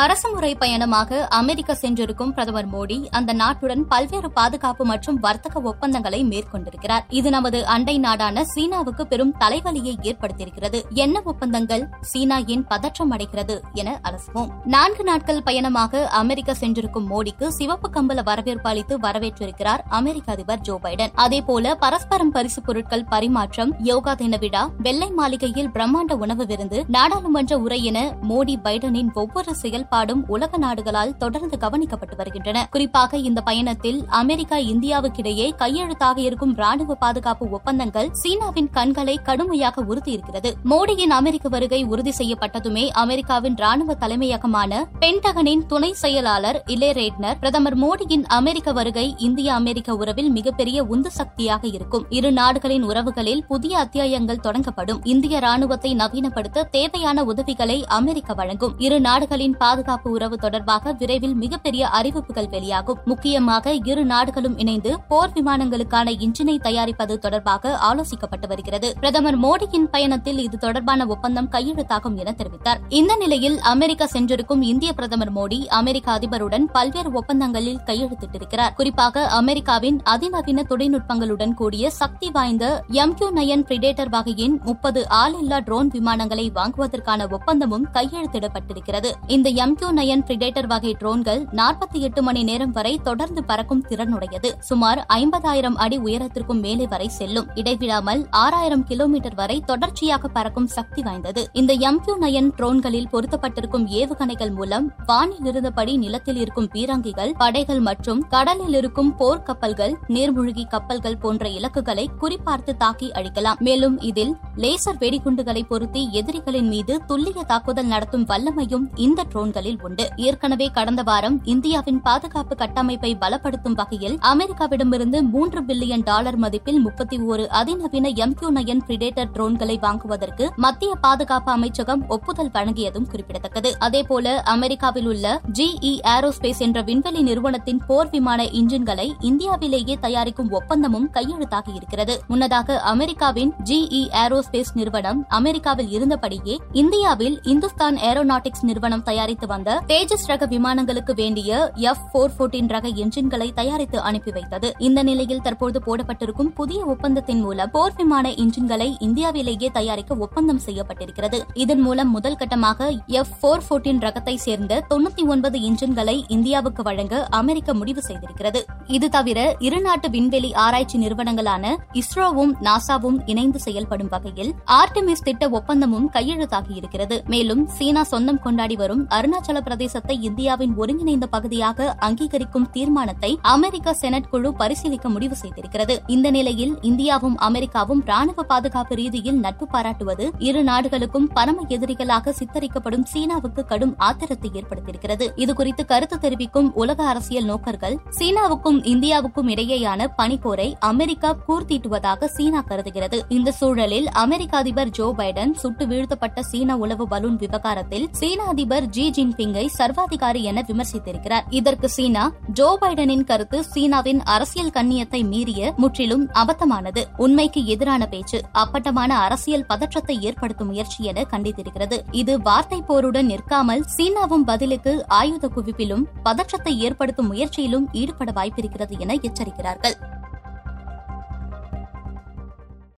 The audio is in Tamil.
அரசுமுறை பயணமாக அமெரிக்கா சென்றிருக்கும் பிரதமர் மோடி அந்த நாட்டுடன் பல்வேறு பாதுகாப்பு மற்றும் வர்த்தக ஒப்பந்தங்களை மேற்கொண்டிருக்கிறார். இது நமது அண்டை நாடான சீனாவுக்கு பெரும் தலைவலியை ஏற்படுத்தியிருக்கிறது. என்ன ஒப்பந்தங்கள்? சீனா ஏன் பதற்றம் அடைகிறது என அலசுவோம் நான்கு நாட்கள் பயணமாக அமெரிக்கா சென்றிருக்கும் மோடிக்கு சிவப்பு கம்பல வரவேற்பு அளித்து வரவேற்றிருக்கிறார் அமெரிக்க அதிபர் ஜோ பைடன். அதேபோல பரஸ்பரம் பரிசு பொருட்கள் பரிமாற்றம் யோகா தின விழா வெள்ளை மாளிகையில் பிரம்மாண்ட உணவு விருந்து நாடாளுமன்ற உரை என மோடி பைடனின் ஒவ்வொரு செயல் செயல்பாடும் உலக நாடுகளால் தொடர்ந்து கவனிக்கப்பட்டு வருகின்றன. குறிப்பாக இந்த பயணத்தில் அமெரிக்கா இந்தியாவுக்கிடையே கையெழுத்தாக இருக்கும் ராணுவ பாதுகாப்பு ஒப்பந்தங்கள் சீனாவின் கண்களை கடுமையாக உறுத்தியிருக்கிறது மோடியின் அமெரிக்க வருகை உறுதி செய்யப்பட்டதுமே அமெரிக்காவின் ராணுவ தலைமையகமான பென்டகனின் துணை செயலாளர் இலே ரேட்னர். பிரதமர் மோடியின் அமெரிக்க வருகை இந்திய அமெரிக்க உறவில் மிகப்பெரிய உந்து சக்தியாக இருக்கும். இரு நாடுகளின் உறவுகளில் புதிய அத்தியாயங்கள் தொடங்கப்படும். இந்திய ராணுவத்தை நவீனப்படுத்த தேவையான உதவிகளை அமெரிக்கா வழங்கும். இரு நாடுகளின் பாதுகாப்பு உறவு தொடர்பாக விரைவில் மிகப்பெரிய அறிவிப்புகள் வெளியாகும். முக்கியமாக இரு நாடுகளும் இணைந்து போர் விமானங்களுக்கான இன்ஜினை தயாரிப்பது தொடர்பாக ஆலோசிக்கப்பட்டு வருகிறது. பிரதமர் மோடியின் பயணத்தில் இது தொடர்பான ஒப்பந்தம் கையெழுத்தாகும் என தெரிவித்தார். இந்த நிலையில் அமெரிக்கா சென்றிருக்கும் இந்திய பிரதமர் மோடி அமெரிக்க அதிபருடன் பல்வேறு ஒப்பந்தங்களில் கையெழுத்திட்டிருக்கிறார். குறிப்பாக அமெரிக்காவின் அதிநவீன தொழில்நுட்பங்களுடன் கூடிய சக்தி வாய்ந்த எம் கியூ நயன் பிரிடேட்டர் வகையின் முப்பது ஆளில்லா ட்ரோன் விமானங்களை வாங்குவதற்கான ஒப்பந்தமும் கையெழுத்திடப்பட்டிருக்கிறது. இந்த எம் கியூ நயன் பிரிடேட்டர் வகை ட்ரோன்கள் நாற்பத்தி எட்டு மணி நேரம் வரை தொடர்ந்து பறக்கும் திறனுடையது. சுமார் ஐம்பதாயிரம் அடி உயரத்திற்கும் மேலே வரை செல்லும். இடைவிடாமல் ஆறாயிரம் கிலோமீட்டர் வரை தொடர்ச்சியாக பறக்கும் சக்தி வாய்ந்தது. இந்த எம் கியூ நயன் ட்ரோன்களில் பொருத்தப்பட்டிருக்கும் ஏவுகணைகள் மூலம் வானில் இருந்தபடி நிலத்தில் இருக்கும் பீரங்கிகள் படைகள் மற்றும் கடலில் இருக்கும் போர் கப்பல்கள் நீர்மூழ்கி கப்பல்கள் போன்ற இலக்குகளை குறிப்பார்த்து தாக்கி அழிக்கலாம். மேலும் இதில் லேசர் வெடிகுண்டுகளை பொருத்தி எதிரிகளின் மீது துல்லிய தாக்குதல் நடத்தும் வல்லமையும் இந்த ட்ரோன் ட்ரோன்களில் உண்டு. ஏற்கனவே கடந்த வாரம் இந்தியாவின் பாதுகாப்பு கட்டமைப்பை பலப்படுத்தும் வகையில் அமெரிக்காவிடமிருந்து மூன்று பில்லியன் டாலர் மதிப்பில் முப்பத்தி ஒரு அதிநவீன எம் கியூ நயன் பிரிடேட்டர் ட்ரோன்களை வாங்குவதற்கு மத்திய பாதுகாப்பு அமைச்சகம் ஒப்புதல் வழங்கியதும் குறிப்பிடத்தக்கது. அதேபோல அமெரிக்காவில் உள்ள ஜிஇ ஏரோஸ்பேஸ் என்ற விண்வெளி நிறுவனத்தின் போர் விமான இன்ஜின்களை இந்தியாவிலேயே தயாரிக்கும் ஒப்பந்தமும் கையெழுத்தாகி இருக்கிறது முன்னதாக அமெரிக்காவின் ஜிஇ ஏரோஸ்பேஸ் நிறுவனம் அமெரிக்காவில் இருந்தபடியே இந்தியாவில் இந்துஸ்தான் ஏரோநாட்டிக்ஸ் நிறுவனம் தயாரித்த தயாரித்து வந்த தேஜஸ் ரக விமானங்களுக்கு வேண்டிய எஃப் போர் போர்டீன் ரக என்ஜின்களை தயாரித்து அனுப்பி வைத்தது. இந்த நிலையில் தற்போது போடப்பட்டிருக்கும் புதிய ஒப்பந்தத்தின் மூலம் போர் விமான இன்ஜின்களை இந்தியாவிலேயே தயாரிக்க ஒப்பந்தம் செய்யப்பட்டிருக்கிறது. இதன் மூலம் முதல் கட்டமாக எஃப் போர் போர்டீன் ரகத்தை சேர்ந்த தொண்ணூத்தி ஒன்பது இன்ஜின்களை இந்தியாவுக்கு வழங்க அமெரிக்க முடிவு செய்திருக்கிறது. இது தவிர இருநாட்டு விண்வெளி ஆராய்ச்சி நிறுவனங்களான இஸ்ரோவும் நாசாவும் இணைந்து செயல்படும் வகையில் ஆர்டிமிஸ் திட்ட ஒப்பந்தமும் கையெழுத்தாகியிருக்கிறது மேலும் சீனா சொந்தம் கொண்டாடி வரும் அருண் அருணாச்சல பிரதேசத்தை இந்தியாவின் ஒருங்கிணைந்த பகுதியாக அங்கீகரிக்கும் தீர்மானத்தை அமெரிக்க செனட் குழு பரிசீலிக்க முடிவு செய்திருக்கிறது. இந்த நிலையில் இந்தியாவும் அமெரிக்காவும் ராணுவ பாதுகாப்பு ரீதியில் நட்பு பாராட்டுவது இரு நாடுகளுக்கும் பரம எதிரிகளாக சித்தரிக்கப்படும் சீனாவுக்கு கடும் ஆத்திரத்தை ஏற்படுத்தியிருக்கிறது. இதுகுறித்து கருத்து தெரிவிக்கும் உலக அரசியல் நோக்கர்கள் சீனாவுக்கும் இந்தியாவுக்கும் இடையேயான பனிப்போரை அமெரிக்கா கூர்த்தீட்டுவதாக சீனா கருதுகிறது. இந்த சூழலில் அமெரிக்க அதிபர் ஜோ பைடன் சுட்டு வீழ்த்தப்பட்ட சீன உளவு பலூன் விவகாரத்தில் சீன அதிபர் ஜி ஜின்பிங்கை சர்வாதிகாரி என விமர்சித்திருக்கிறார். இதற்கு சீனா ஜோ பைடனின் கருத்து சீனாவின் அரசியல் கண்ணியத்தை மீறிய முற்றிலும் அபத்தமானது. உண்மைக்கு எதிரான பேச்சு அப்பட்டமான அரசியல் பதற்றத்தை ஏற்படுத்தும் முயற்சி என கண்டித்திருக்கிறது. இது வார்த்தை போருடன் நிற்காமல் சீனாவும் பதிலுக்கு ஆயுத குவிப்பிலும் பதற்றத்தை ஏற்படுத்தும் முயற்சியிலும் ஈடுபட வாய்ப்பிருக்கிறது என எச்சரிக்கிறார்கள்.